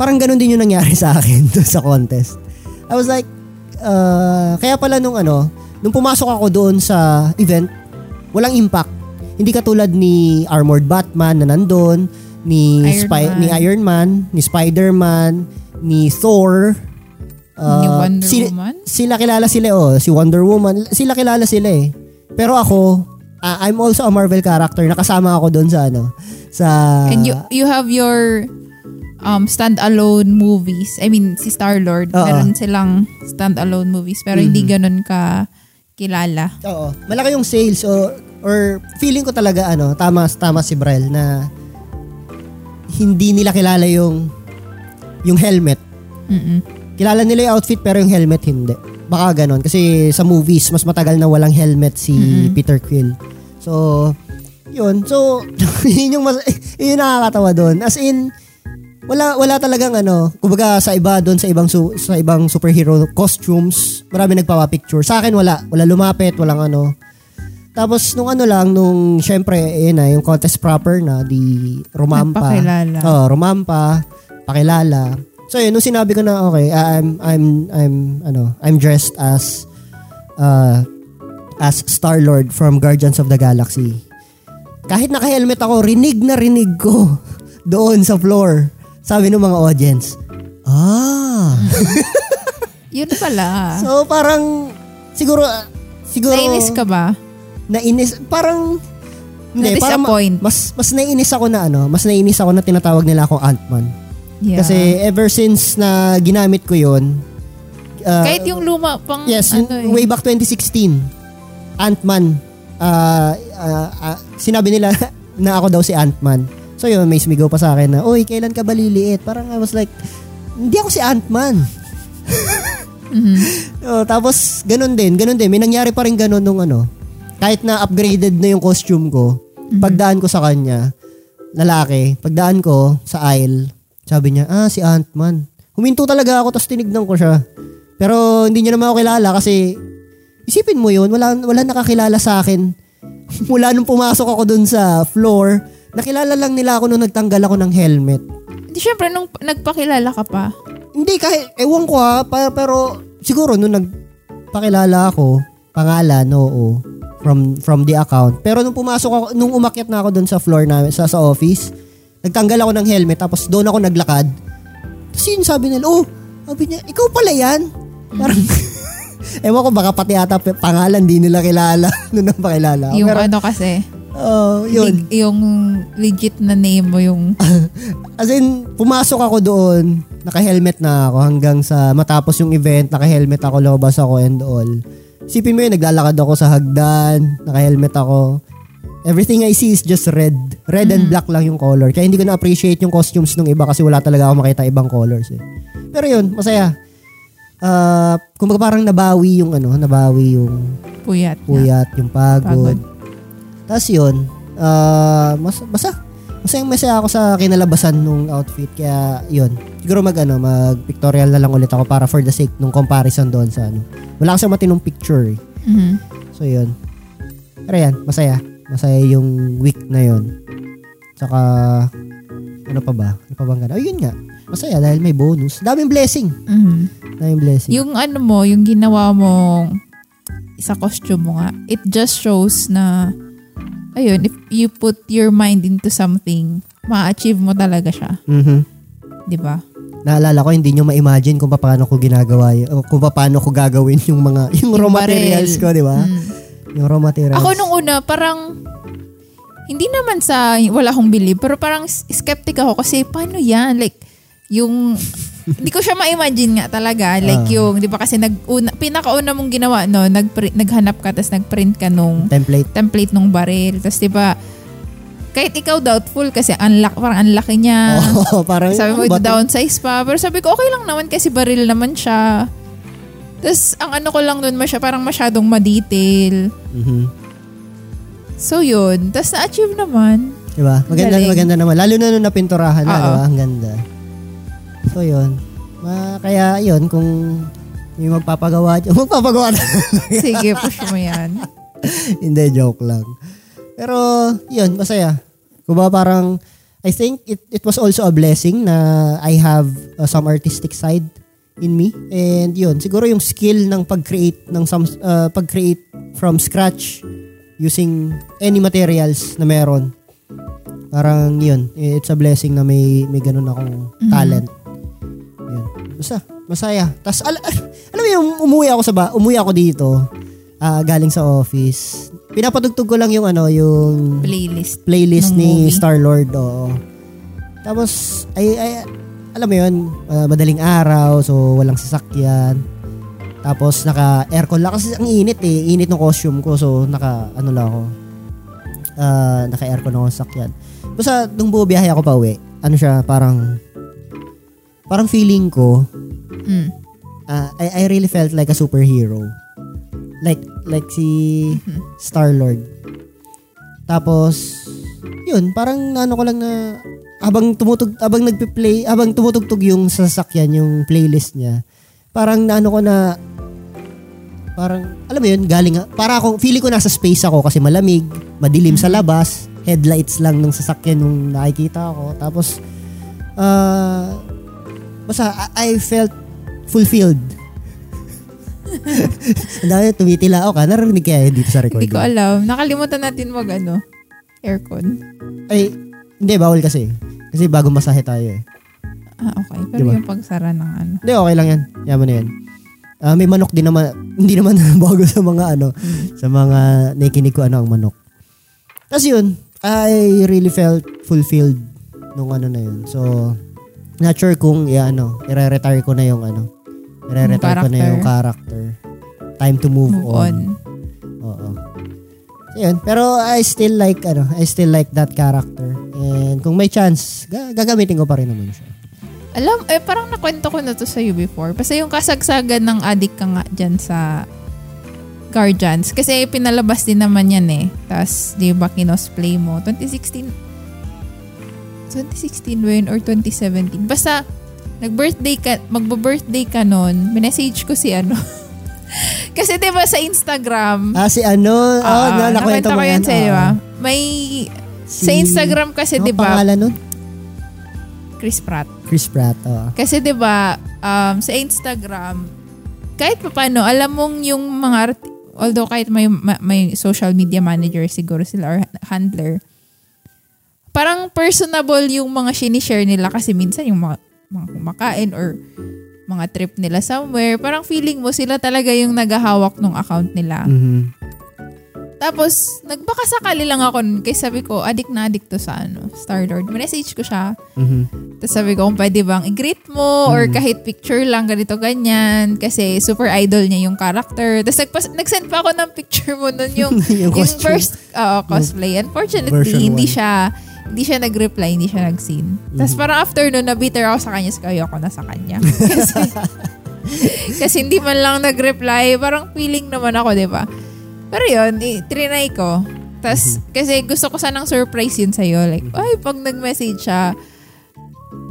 parang ganun din yung nangyari sa akin doon sa contest. I was like, uh, kaya pala nung ano, nung pumasok ako doon sa event, walang impact. Hindi katulad ni Armored Batman na nandun, ni Iron Spy- Man. ni Iron Man, ni Spider-Man, ni Thor. uh, Ni Wonder sila- Woman? Sila kilala sila oh, si Wonder Woman, sila kilala sila eh. Pero ako, ah, I'm also a Marvel character. Nakasama ako doon sa ano, sa And you you have your um stand-alone movies. I mean, si Star-Lord, Oo. meron silang stand-alone movies pero hindi Mhm. ganun ka kilala. Oo. Malaki yung sales or, or feeling ko talaga ano, tama tama si Brel na hindi nila kilala yung yung helmet. Mm-mm. Kilala nila yung outfit pero yung helmet hindi. Baka ganon. Kasi sa movies, mas matagal na walang helmet si Mm-mm. Peter Quill. So, yun. So, yun yung, mas, yun yung nakakatawa doon. As in, wala wala talagang ano, kumbaga sa iba doon sa ibang su, sa ibang superhero costumes, marami nagpapa-picture. Sa akin wala, wala lumapit, walang ano. Tapos nung ano lang nung syempre eh na yung contest proper na di rumampa. Nagpakilala. Oh, rumampa, pakilala. So yun, nung sinabi ko na okay, I'm I'm I'm ano, I'm dressed as uh as Star-Lord from Guardians of the Galaxy. Kahit naka-helmet ako, rinig na rinig ko doon sa floor. Sabi ng mga audience, ah. Yun pala. so parang siguro siguro Nainis ka ba? Nainis parang hindi parang mas mas nainis ako na ano, mas nainis ako na tinatawag nila akong Ant-Man. Yeah. Kasi ever since na ginamit ko 'yon, uh, Kahit yung luma pang yes, ano eh. way back 2016, Ant-Man uh, uh, uh, sinabi nila na ako daw si Ant-Man. So yun, may sumigaw pa sa akin na, Uy, kailan ka ba liliit? Parang I was like, hindi ako si Ant-Man. Mhm. Oh, tapos, ganun din, ganun din. May nangyari pa rin ganun nung ano. Kahit na upgraded na yung costume ko, pagdaan ko sa kanya, lalaki, pagdaan ko sa aisle, sabi niya, ah, si Ant-Man. Huminto talaga ako, tapos tinignan ko siya. Pero hindi niya naman ako kilala kasi, isipin mo yun, wala, wala nakakilala sa akin. Mula nung pumasok ako dun sa floor, nakilala lang nila ako nung nagtanggal ako ng helmet. Di syempre, nung nagpakilala ka pa, Hindi, kahit, ewan ko ha, pa- pero siguro nung nagpakilala ako, pangalan, oo, from from the account. Pero nung pumasok ako, nung umakyat na ako doon sa floor na, sa, sa office, nagtanggal ako ng helmet, tapos doon ako naglakad. Tapos yun sabi nila, oh, sabi niya, ikaw pala yan? Parang, ewan ko, baka pati ata pangalan, di nila kilala nung nagpakilala. ako. yung Pero, ano kasi, oh, yun. leg- yung legit na name mo yung As in, pumasok ako doon, naka-helmet na ako hanggang sa matapos yung event, naka-helmet ako, lumabas ako and all. Isipin mo yun, naglalakad ako sa hagdan, naka-helmet ako. Everything I see is just red. Red and black lang yung color. Kaya hindi ko na-appreciate yung costumes ng iba kasi wala talaga ako makita ibang colors eh. Pero yun, masaya. Ah, kumbaga parang nabawi yung ano, nabawi yung puyat. na. puyat, yung pagod. Pagod. Tapos yun, ah, mas, basta, masayang masaya ako sa kinalabasan nung outfit. Kaya yun, siguro mag ano, mag pictorial na lang ulit ako para for the sake nung comparison doon sa ano. Wala kasi matinong picture eh. Mhm. So yun. Pero yan, masaya. Masaya yung week na yun. Tsaka, ano pa ba? Ano pa bang gana? Oh, yun nga. Masaya dahil may bonus. Daming blessing. Mhm. Daming blessing. Yung ano mo, yung ginawa mong sa costume mo nga, it just shows na, ayun, if you put your mind into something, ma-achieve mo talaga siya. Mhm. Di ba? Naalala ko, hindi nyo ma-imagine kung paano ko ginagawa yun. Kung paano ko gagawin yung mga, yung, raw baril. materials ko, di ba? Mm. Yung raw materials. Ako nung una, parang, hindi naman sa wala akong believe, pero parang skeptic ako kasi paano yan? Like, yung, hindi ko siya ma-imagine nga talaga. Like Ah. yung, di ba kasi nag, una, pinakauna mong ginawa, no, nag naghanap ka, tapos nag-print ka nung Template. template nung baril. Tapos di ba, kahit ikaw doubtful kasi unlock, parang unlaki niya. Oo, parang, Sabi mo, to? downsize pa. Pero sabi ko, okay lang naman kasi baril naman siya. Tapos, ang ano ko lang doon, masya, parang masyadong ma-detail. Mhm. So, yun. Tapos, na-achieve naman. Di ba? Maganda, Galing. maganda naman. Lalo na nung napinturahan na, Oo. di ba? Ang ganda. So, yun. Ma, kaya, yun, kung may magpapagawa dyan, magpapagawa na. Sige, push mo yan. Hindi, joke lang. Pero, yun, masaya. Kung ba parang, I think it, it was also a blessing na I have uh, some artistic side in me. And yun, siguro yung skill ng pag-create ng some, uh, pag-create from scratch using any materials na meron. Parang yun, it's a blessing na may may ganun akong talent. Yun. Basta, masaya. Tapos, al- al- alam mo yung umuwi ako sa ba, umuwi ako dito, ah, galing sa office. Pinapatugtog ko lang yung ano, yung Playlist. playlist ni movie. Star-Lord, oo. Tapos, ay, ay, alam mo yun, ah, madaling araw, so walang sasakyan. Tapos, naka-aircon lang. Kasi ang init eh. Init ng costume ko. So, naka, ano lang ako. ah, naka-aircon ako sa sakyan. Basta, nung buo biyahe ako pa uwi, ano siya, parang, parang feeling ko, Mm. ah, I, I really felt like a superhero. Like, like si Star-Lord. Tapos, yun, parang ano ko lang na, habang tumutug, habang nagpe-play, habang tumutugtog yung sasakyan, yung playlist niya, parang naano ko na, parang, alam mo yun, galing, para ako, feeling ko nasa space ako kasi malamig, madilim sa labas, headlights lang ng sasakyan yung nakikita ko. Tapos, ah, basta, I, I felt fulfilled. Ang dami, tumitila ako ka. Narinig kaya yun dito sa recording? Hindi ko alam. Nakalimutan natin mag ano, aircon. Ay, hindi, bawal kasi. Kasi bago masahe tayo eh. Ah, okay. Pero Diba? yung pagsara ng ano. Hindi, okay lang yan. Yaman na yan. Ah, may manok din naman. Hindi naman bago sa mga ano, sa mga nakikinig ko ano ang manok. Tapos yun, I really felt fulfilled nung ano na yun. So, not sure kung ya, ano, i-retire ko na yung ano. I-retire ko na yung character. Time to move, Move on. on. Oo. So, yun. Pero I still like ano, I still like that character. And kung may chance, ga- gagamitin ko pa rin naman siya. Alam, eh parang nakwento ko na to sa you before. Basta yung kasagsagan ng adik ka nga dyan sa Guardians. Kasi pinalabas din naman yan eh. Tapos, di ba, kinosplay mo. 2016, 2016 ba yun or 2017? Basta, nag-birthday ka, magbo-birthday ka nun, minessage ko si ano. Kasi di ba sa Instagram, Ah, si ano? oh, Ah, na, nakwento ko yan. yan sa'yo ah. May, Si- sa Instagram kasi Ano di ba, pangalan nun? Chris Pratt. Chris Pratt. Oh. Kasi 'di ba, um, sa Instagram kahit pa paano, alam mong yung mga although kahit may ma- may social media manager siguro sila or handler, parang personable yung mga sinishare nila kasi minsan yung mga, mga kumakain or mga trip nila somewhere, parang feeling mo sila talaga yung naghahawak ng account nila. Mhm. Tapos, nagbaka sakali lang ako nun, kasi sabi ko, adik na adik to sa ano, Star-Lord. Message ko siya. Mhm. Tapos sabi ko, kung pwede bang i-greet mo or kahit picture lang, ganito, ganyan. Kasi super idol niya yung character. Tapos nagpas- nag-send pa ako ng picture mo nun yung, Yung yung, first uh, cosplay. Unfortunately, Version hindi one. siya hindi siya nag-reply, hindi siya nag-scene. Tapos parang after nun, nabitter ako sa kanya, so ayoko na sa kanya. kasi, kasi hindi man lang nag-reply, parang feeling naman ako, di ba? Pero yun, i- trinay ko. Tapos, kasi gusto ko sanang surprise yun sa'yo. Like, ay, pag nag-message siya,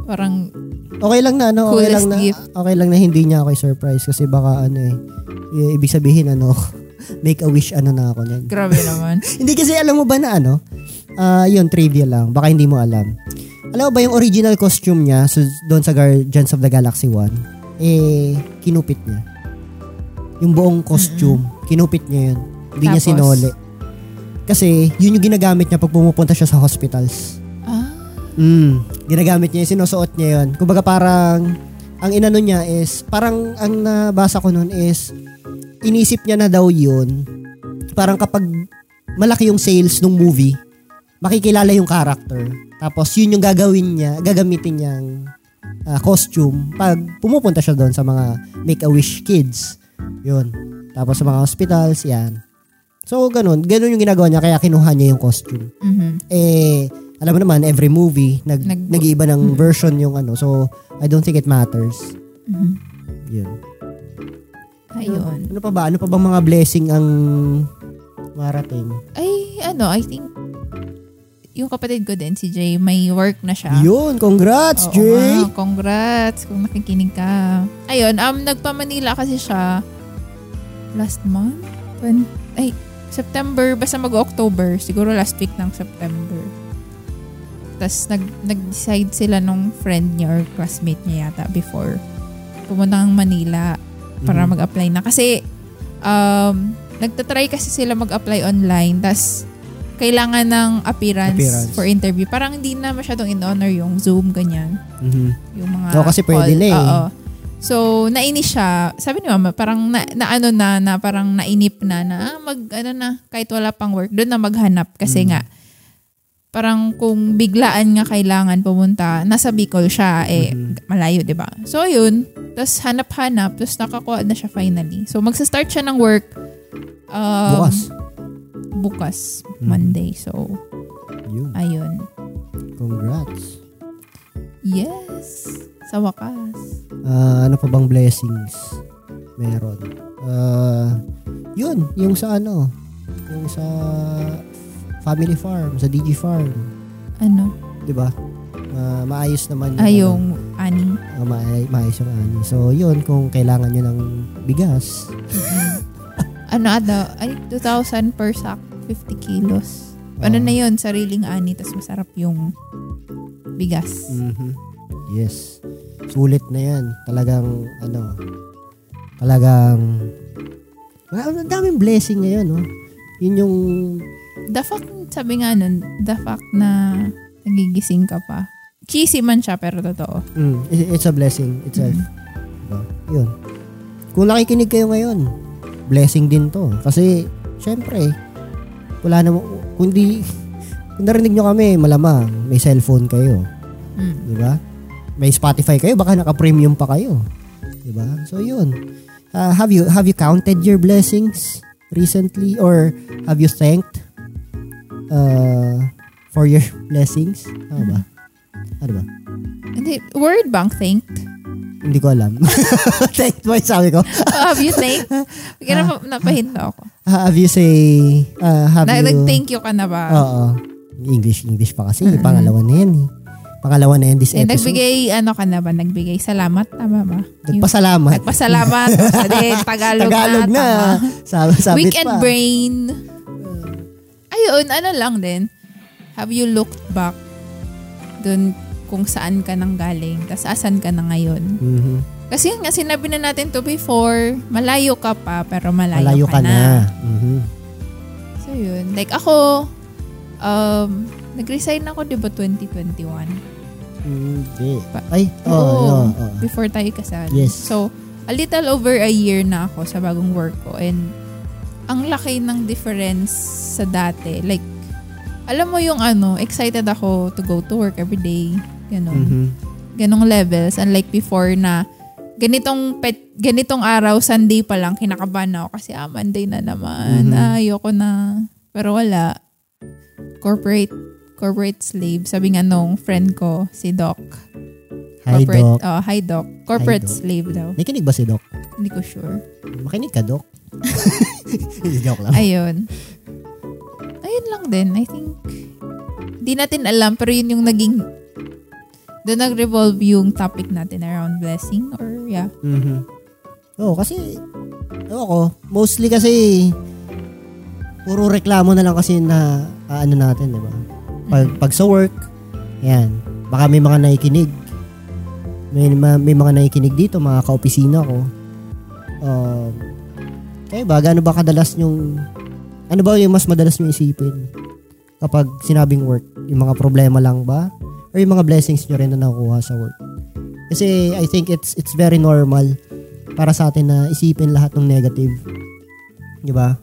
parang, Okay lang na ano, okay lang na gift. okay lang na hindi niya ako i-surprise kasi baka ano eh i- ibig sabihin ano make a wish ano na ako niyan. grabe naman. hindi kasi alam mo ba na ano? Ah, yun trivia lang. Baka hindi mo alam. Alam mo ba yung original costume niya so, doon sa Guardians of the Galaxy 1? Eh kinupit niya. Yung buong costume, kinupit niya yun. Hindi niya Tapos? sinole. Kasi yun yung ginagamit niya pag pumupunta siya sa hospitals. ah, Mm, ginagamit niya, yun, sinusuot niya yun. Kumbaga parang, ang inano niya is, parang ang nabasa ko nun is, inisip niya na daw yun, parang kapag malaki yung sales ng movie, makikilala yung character. Tapos yun yung gagawin niya, gagamitin niyang ah, costume pag pumupunta siya doon sa mga Make-A-Wish kids. Yun. Tapos sa mga hospitals, yan. So, ganun. Ganun yung ginagawa niya, kaya kinuha niya yung costume mhm. eh alam mo naman every movie nag, Nag- nag-iiba ng version yung ano so I don't think it matters Mhm. yun Ayun. ano pa ba ano pa bang mga blessing ang marating Ay, ano, I think, yung kapatid ko din, si Jay, may work na siya. yun congrats Oo Jay nga, congrats kung nakikinig ka. Ayun, um, nagpa-Manila kasi siya last month? Twen- ay, September, basta mag-October. Siguro last week ng September. Tapos nag, nag-decide sila nung friend niya or classmate niya yata before pumunta ng Manila para Mhm. mag-apply na. Kasi um, nagtatry kasi sila mag-apply online. Tapos kailangan ng appearance, Appearance. for interview. Parang hindi na masyadong in-honor yung Zoom, ganyan. Mhm. Yung mga Oo, kasi pwede call. na eh. Oo. So, nainis siya. Sabi ni mama, parang na, na ano na, na parang nainip na, na ah, mag, ano na, kahit wala pang work, doon na maghanap. Kasi Mm. nga, parang kung biglaan nga kailangan pumunta, nasa Bicol siya, eh, Mhm. malayo, di ba? So, yun. Tapos hanap-hanap, tapos nakakuha na siya finally. So, magsa-start siya ng work um, Bukas. Bukas, Mhm. Monday. So, Yun. ayun. Congrats. Yes! Sa wakas. Ah, ano pa bang blessings meron? Ah, yun, yung sa ano, yung sa family farm, sa DG farm, Ano? 'di ba? Ah, maayos naman Ay, ano, yung ani. ah, maay- maayos yung ani. So, yun, kung kailangan nyo ng bigas, ano ada, ay 2,000 per sack, 50 kilos. Ano Ah. na yun, sariling ani, tas masarap yung bigas. Mhm. Yes. Sulit na yan. Talagang, ano, talagang, well, ang daming blessing ngayon, no? Yun yung, The fact, sabi nga nun, the fact na nagigising ka pa. Cheesy man siya, pero totoo. mm, it- it's a blessing itself. Mm. Diba? Yun. Kung nakikinig kayo ngayon, blessing din to. Kasi, syempre, wala na, kung di, kung narinig nyo kami, malamang, may cellphone kayo. Mm. Di ba? May Spotify kayo, baka naka-premium pa kayo. Di ba? So, yun. Uh, have you have you counted your blessings recently or have you thanked uh, for your blessings? Ano ba? Ano ba? Hindi, word bang thanked? Hindi ko alam. ba yung sabi ko? Oh, have you thanked? Kaya na, napahinto ako. have you say, uh, have Na, you... Nag-thank you ka na ba? Oo. English, English pa kasi. Mm-mm. Pangalawa na yan eh. Pangalawa na yan this eh, episode. nagbigay, ano ka na ba? Nagbigay salamat, tama ba? Nagpasalamat. Nagpasalamat. Ade, Tagalog, Tagalog na. na. tama. Sabi, sabit Weekend pa. brain. Ayun, ano lang din. Have you looked back dun kung saan ka nang galing, tas asan ka na ngayon? Mhm. Kasi nga, sinabi na natin to before, malayo ka pa, pero malayo, Malayo ka, ka na. Mhm. So yun, like ako, um, nag-resign ako, di ba, 2021? Hindi. Pa- Ay, oo. Oo, oo, oo. before tayo kasal. Yes. So, a little over a year na ako sa bagong work ko and ang laki ng difference sa dati. Like, alam mo yung ano, excited ako to go to work every day. Ganon. Mhm. Ganong levels. Unlike before na ganitong pet, ganitong araw, Sunday pa lang, kinakabahan na ako kasi ah, Monday na naman. Mhm. Ah, ayoko na. Pero wala. Corporate corporate slave. Sabi nga nung friend ko, si Doc. Hi, Corporate, Doc. oh, hi Doc. Corporate Doc. slave daw. Nakinig ba si Doc? Hindi ko sure. Makinig ka, Doc. Joke lang. Ayun. Ayun lang din. I think, di natin alam, pero yun yung naging, doon nag-revolve yung topic natin around blessing or yeah. Mhm. Oo, kasi, ewan ko, mostly kasi, puro reklamo na lang kasi na, ah, ano natin, di ba? Pag, pag sa work, yan, baka may mga nakikinig. May, ma- may mga nakikinig dito, mga kaopisina ko. Um, kayo ba, gaano ba kadalas yung, ano ba yung mas madalas nyo isipin? Kapag sinabing work, yung mga problema lang ba? Or yung mga blessings nyo rin na nakukuha sa work? Kasi I think it's it's very normal para sa atin na isipin lahat ng negative. 'Di ba?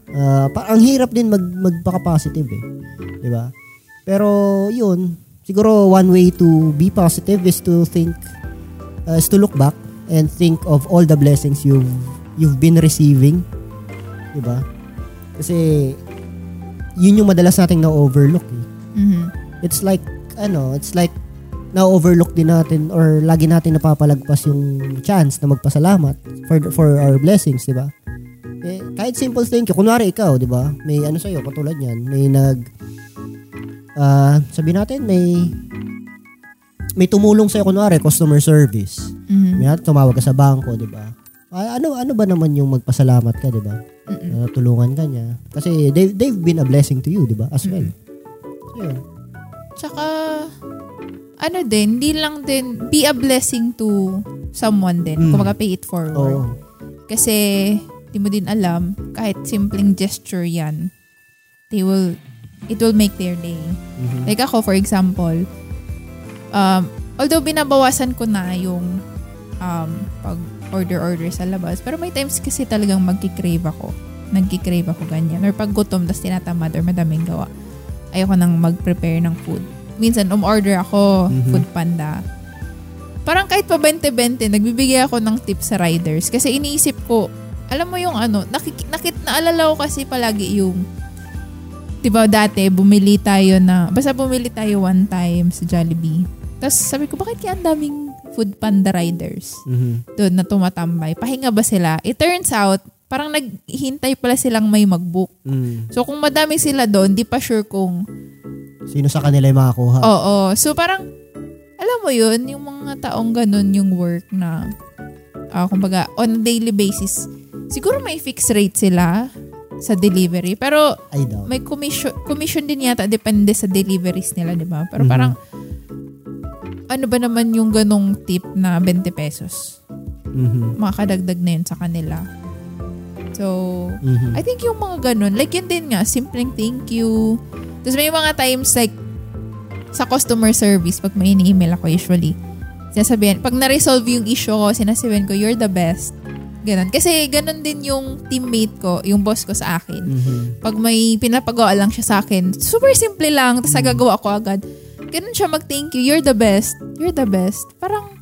Pa- ang hirap din mag magpaka-positive eh. 'Di ba? Pero 'yun, siguro one way to be positive is to think uh, is to look back and think of all the blessings you've you've been receiving. 'Di ba? Kasi yun yung madalas nating na-overlook eh Mhm. it's like ano, it's like na-overlook din natin or lagi natin napapalagpas yung chance na magpasalamat for for our blessings, 'di ba? Eh, kahit simple thank you, kunwari ikaw, 'di ba? May ano sa katulad niyan, may nag ah sabi natin may may tumulong sa kunwari customer service. Mhm. May tumawag ka sa bangko, 'di ba? Ah, ano ano ba naman yung magpasalamat ka, 'di ba? Mm-mm. Na tulungan ka niya. Kasi they they've been a blessing to you, 'di ba? As well. So, yun. Tsaka, ano din, hindi lang din, be a blessing to someone din. Mm. Kumbaga pay it forward. Oo. Kasi, di mo din alam, kahit simpleng gesture yan, they will, it will make their day. Mhm. Like ako, for example, um, although binabawasan ko na yung um, pag order-order sa labas, pero may times kasi talagang magkikrave ako. Nagkikrave ako ganyan. Or pag gutom, tas tinatamad or madaming gawa, ayoko nang mag-prepare ng food. Minsan, umorder ako, Mhm. food panda. Parang kahit pa 20-20, nagbibigay ako ng tips sa riders. Kasi iniisip ko, alam mo yung ano, nakik, nakit, naalala ko kasi palagi yung 'di ba dati bumili tayo na basta bumili tayo one time sa Jollibee. Tapos sabi ko bakit kaya ang daming food panda riders Mhm. doon na tumatambay? Pahinga ba sila? It turns out parang naghihintay pala silang may mag-book. Mm. So kung madami sila doon, di pa sure kung Sino sa kanila yung makakuha? Oo. So parang alam mo yun, yung mga taong ganun yung work na ah, kumbaga on a daily basis, siguro may fixed rate sila sa delivery. Pero I doubt. may commission commission din yata depende sa deliveries nila, 'di ba? Pero Mhm. parang ano ba naman yung ganong tip na 20 pesos? Mhm. Makakadagdag na yun sa kanila. So, Mhm. I think yung mga ganun, like yun din nga, simpleng thank you. Tapos may mga times like sa customer service, pag may ini-email ako usually, sinasabihan, pag na-resolve yung issue ko, sinasabihan ko, you're the best. Ganon. Kasi ganon din yung teammate ko, yung boss ko sa akin. Mhm. Pag may pinapagawa lang siya sa akin, super simple lang, tapos nagagawa ko agad. Ganun siya mag-thank you, you're the best. You're the best. Parang,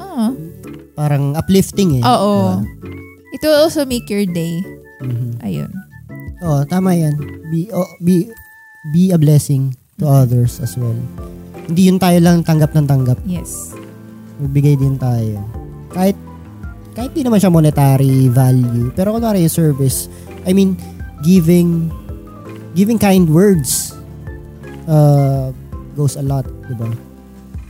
ah, Parang uplifting eh. oo. Diba? It will also make your day. Mhm. Ayun. Oo, tama yan. Be, oh, be, be a blessing to others as well. Hindi yun tayo lang tanggap ng tanggap. Yes. Magbigay din tayo. Kahit, kahit di naman siya monetary value. Pero kunwari yung service, I mean, giving, giving kind words uh, goes a lot, di ba?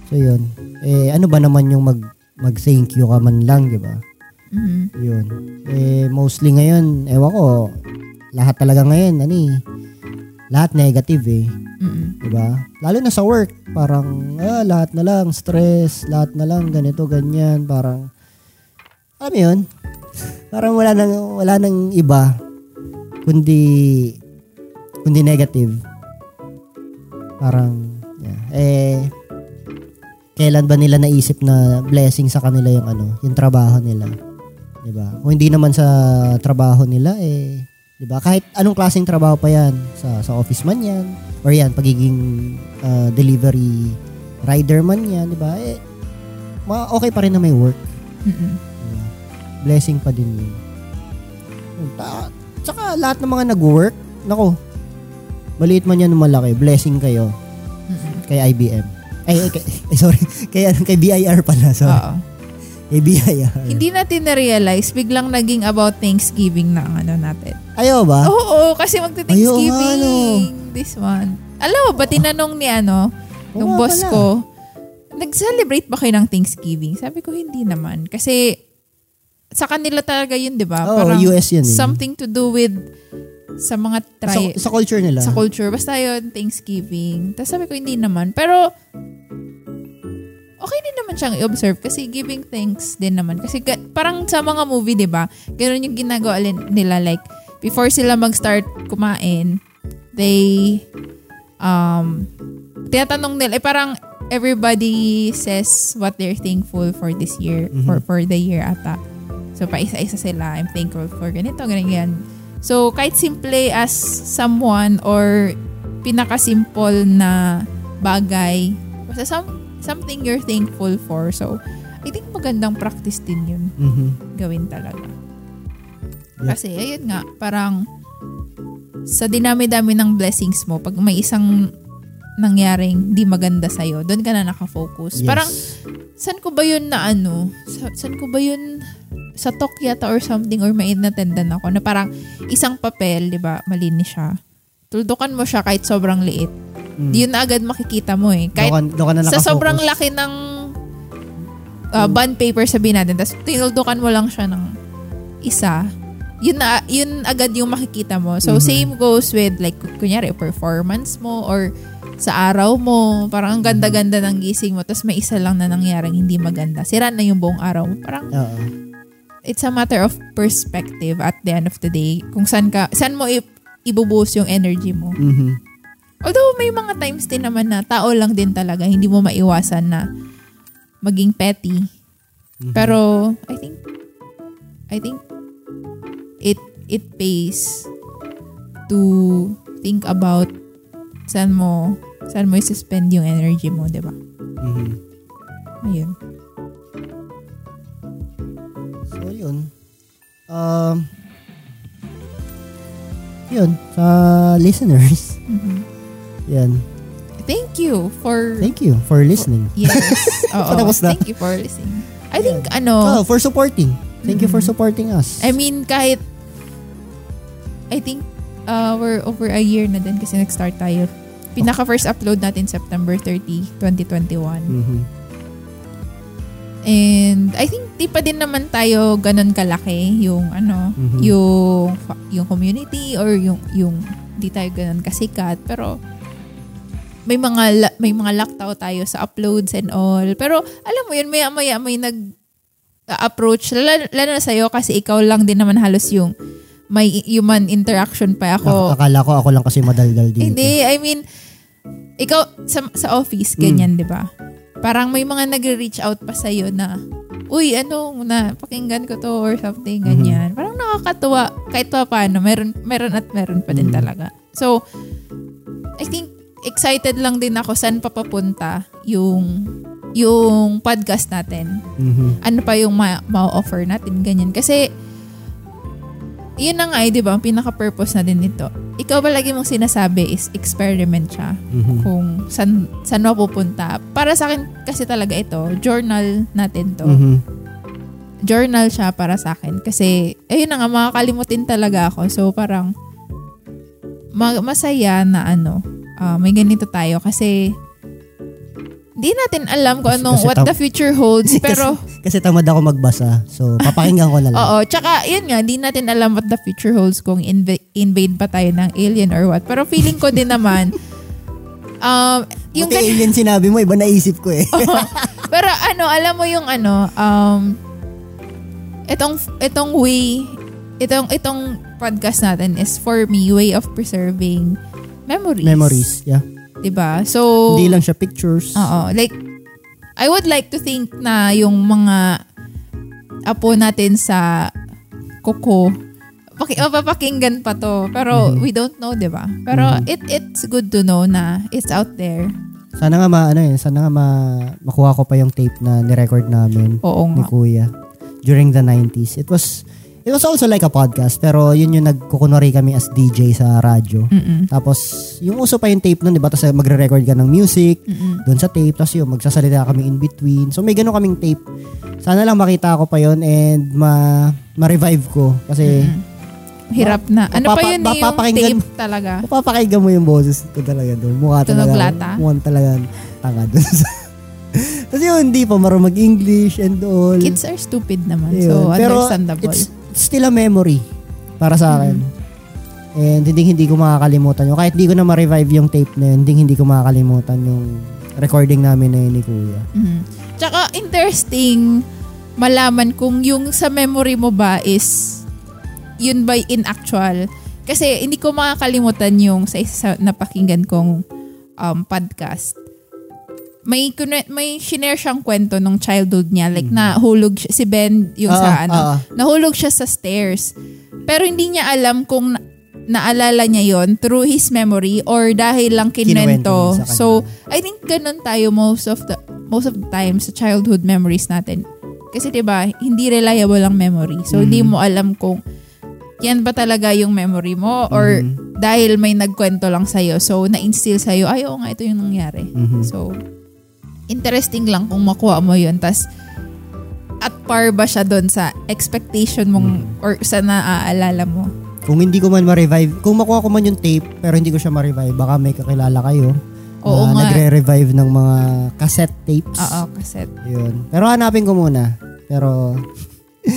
So yun. Eh, ano ba naman yung mag, mag-thank you ka man lang, di ba? Mhm. Yun. Eh, mostly ngayon, ewan ko, lahat talaga ngayon, ano eh, lahat negative eh. Mm-mm. Diba? Lalo na sa work, parang, ah, lahat na lang, stress, lahat na lang, ganito, ganyan, parang, alam yun, parang wala nang, wala nang iba, kundi, kundi negative. Parang, yeah. eh, kailan ba nila naisip na blessing sa kanila yung ano, yung trabaho nila? 'Di ba? Kung hindi naman sa trabaho nila eh 'di ba? Kahit anong klaseng trabaho pa 'yan, sa sa office man 'yan or 'yan pagiging uh, delivery rider man 'yan, 'di ba? Eh ma okay pa rin na may work. Mm-mm. Diba? Blessing pa din 'yun. Ta- tsaka lahat ng mga nag-work, nako. Maliit man 'yan o malaki, blessing kayo Mm-mm. kay IBM. Ay, ay, kay, ay sorry. Kay, ano, kay BIR pala. Sorry. Oo. BIR. Hindi natin na-realize, biglang naging about Thanksgiving na ang ano natin. Ayaw ba? Oo, kasi magte-Thanksgiving Ayaw nga, no. this month. Alam mo ba, tinanong ni ano, Oo yung boss pala. ko, nag-celebrate ba kayo ng Thanksgiving? Sabi ko, hindi naman. Kasi sa kanila talaga yun, di ba? Oo, US yun eh. Something to do with sa mga try, sa, sa culture nila. sa culture. Basta yun, Thanksgiving. Tapos sabi ko, hindi naman. Pero, okay din naman siyang i-observe kasi giving thanks din naman. Kasi ga- parang sa mga movie, di ba? Ganun yung ginagawa nila. Like, before sila mag-start kumain, they, um, tinatanong nila, eh parang everybody says what they're thankful for this year, Mhm. for, for the year ata. So, paisa-isa sila, I'm thankful for ganito, ganyan. So, kahit simple as someone or pinaka-simple na bagay, basta some, something you're thankful for. So, I think magandang practice din yun Mhm. gawin talaga. Yep. Kasi, ayun nga, parang sa dinami-dami ng blessings mo, pag may isang nangyaring di maganda sa'yo, doon ka na nakafocus. Yes. Parang, saan ko ba yun na ano? Sa, saan ko ba yun sa talk yata or something or may inatendan ako na parang isang papel, di ba, malinis siya. Tuldukan mo siya kahit sobrang liit. Mm. Yun na agad makikita mo eh. Kahit doon, ka, doon ka na sa sobrang laki ng uh, bond paper sabihin natin, tapos tinuldukan mo lang siya ng isa, yun na, yun agad yung makikita mo. So, Mhm. same goes with like, kunyari, performance mo or sa araw mo. Parang ang ganda-ganda ng gising mo. Tapos may isa lang na nangyaring hindi maganda. Sira na yung buong araw mo. Parang Oo. it's a matter of perspective at the end of the day. Kung saan ka, saan mo i- ibubuhos yung energy mo. Mhm. Although may mga times din naman na tao lang din talaga. Hindi mo maiwasan na maging petty. Mhm. Pero I think I think it it pays to think about saan mo saan mo i-spend yung energy mo, 'di ba? Mhm. Ayun. So, yun. Um, yun, sa listeners, Mhm. Yan. Thank you for Thank you for listening. Yes. Oo. Patapos na. Thank you for listening. I think ano, Oh, for supporting. Thank you for supporting us. I mean kahit I think uh, we're over a year na din kasi nag-start tayo. Pinaka first upload natin September 30, 2021. Mhm. And I think di pa din naman tayo ganun kalaki yung ano, Mhm. yung yung community or yung yung di tayo ganun kasikat pero may mga may mga lockdown tayo sa uploads and all. Pero alam mo yun, maya maya may nag approach lalo, lalo na sa'yo kasi ikaw lang din naman halos yung may human interaction pa Ak- ako. akala ko ako lang kasi madaldal dito. Hindi, I mean, ikaw sa, sa office, ganyan, di ba? Parang may mga nagre-reach out pa sa'yo na, uy, ano, na, pakinggan ko to or something, ganyan. Parang nakakatuwa, kahit pa paano, meron, meron at meron pa din Mhm. talaga. So, I think, excited lang din ako saan papapunta yung yung podcast natin Mhm. ano pa yung ma- ma-offer natin, ganyan. Kasi, yun na nga eh, di ba, ang pinaka-purpose na din nito. Ikaw ba lagi mong sinasabi is experiment siya Mhm. kung san, saan mapupunta. Para sa akin kasi talaga ito, journal natin to. Mhm. Journal siya para sa akin. Kasi, ayun na nga, makakalimutin talaga ako. So, parang, ma- masaya na ano, ah, may ganito tayo. Kasi, di natin alam kung Kasi- anong, kasi what tam- the future holds. Pero, Kasi tamad ako magbasa. So, papakinggan ko na lang. Oo, tsaka yun nga, di natin alam what the future holds kung inv- invade pa tayo ng alien or what. Pero feeling ko din naman, um, yung Buti alien sinabi mo, iba naisip ko eh. pero ano, alam mo yung ano, um, itong, itong way, itong, itong podcast natin is for me, way of preserving memories. Memories, yeah. Diba? So, Hindi lang siya pictures. Oo. Like, I would like to think na yung mga apo natin sa Coco, paki mapapakinggan pa to. Pero Mhm. we don't know, di ba? Pero Mhm. it it's good to know na it's out there. Sana nga ma, ano eh, sana nga ma, makuha ko pa yung tape na nirecord namin Oo ni nga. Kuya during the 90s. It was, it was also like a podcast, pero yun yung nagkukunwari kami as DJ sa radyo. Mm-mm. Tapos, yung uso pa yung tape nun, di ba? Tapos magre-record ka ng music, Mm-mm. doon sa tape, tapos yun, magsasalita kami in between. So, may ganun kaming tape. Sana lang makita ko pa yun and ma, ma-revive ko. Kasi, Mm-mm. Hirap na. Ano pa Mapapa- yun eh, yung mapapakinggan- tape talaga? mapapakinggan mo yung boses ko talaga doon. Mukha Tunog talaga. lata? Mukha talaga tanga doon. Tapos yun, hindi pa marunong mag-English and all. Kids are stupid naman. Yun. So, Pero understandable. it's, still a memory para sa akin. Mm. And hindi hindi ko makakalimutan yun. Kahit hindi ko na ma-revive yung tape na yun, hindi hindi ko makakalimutan yung recording namin na yun ni Kuya. Mhm. Tsaka interesting malaman kung yung sa memory mo ba is yun ba in actual. Kasi hindi ko makakalimutan yung sa isa sa napakinggan kong um, podcast. May may shinare siyang kwento nung childhood niya. Like nahulog siya, si Ben yung sa Ah, ano. ah. Nahulog siya sa stairs. Pero hindi niya alam kung na- naalala niya yon through his memory or dahil lang kinwento. So, I think ganun tayo most of the most of the time sa childhood memories natin. Kasi 'di ba, hindi reliable ang memory. So, hindi Mhm. mo alam kung yan ba talaga yung memory mo or Mhm. dahil may nagkwento lang sa'yo. So, na-instill sa'yo, ay, oo nga, ito yung nangyari. Mhm. So, interesting lang kung makuha mo yun. Tas, at par ba siya doon sa expectation mong Mm. or sa naaalala mo? Kung hindi ko man ma-revive, kung makuha ko man yung tape, pero hindi ko siya ma-revive, baka may kakilala kayo Oo na nga. nagre-revive ng mga cassette tapes. Oo, cassette. Yun. Pero hanapin ko muna. Pero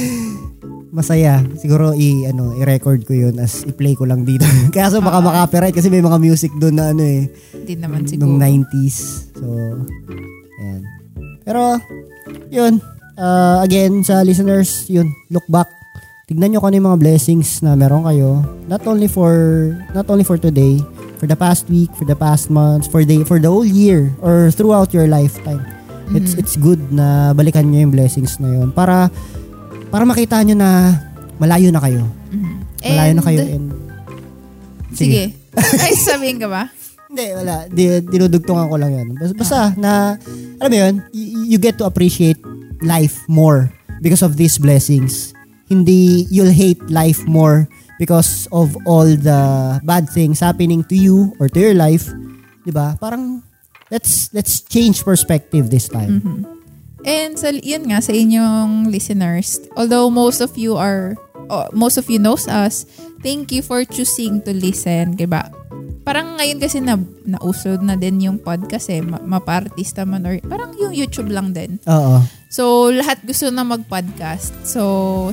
masaya. Siguro i ano, i-record ko 'yun as i-play ko lang dito. Kaya so baka Ah. makaka-copyright kasi may mga music doon na ano eh, Hindi naman nung siguro. 90s. So, ayan. Pero, yun. Uh, again, sa listeners, yun, look back. Tignan nyo kung ano yung mga blessings na meron kayo. Not only for, not only for today, for the past week, for the past months, for the, for the whole year, or throughout your lifetime. It's, it's good na balikan nyo yung blessings na yun. Para, para makita nyo na malayo na kayo. Mhm. Malayo na And- kayo. And, Sige. Ay, sabihin ka ba? Hindi, wala. Di, dinudugtungan ko lang yan. Basta, basta na, alam mo yun, y- you get to appreciate life more because of these blessings. Hindi, you'll hate life more because of all the bad things happening to you or to your life. 'Di ba? Parang, let's, let's change perspective this time. Mhm. And sa, yun nga, sa inyong listeners, although most of you are, oh, most of you knows us, thank you for choosing to listen, diba? Parang ngayon kasi na, nauso na din yung podcast eh, ma- mapartista man or parang yung YouTube lang din. Oo. So, lahat gusto na mag-podcast. So,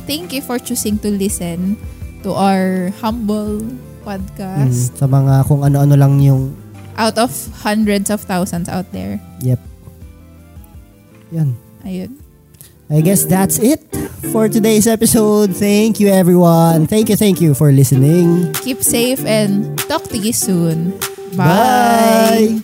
thank you for choosing to listen to our humble Mm, podcast sa mga kung ano-ano lang yung, out of hundreds of thousands out there. yep. Yan. Ayun. I guess that's it for today's episode. Thank you everyone. Thank you, thank you for listening. Keep safe and talk to you soon. Bye.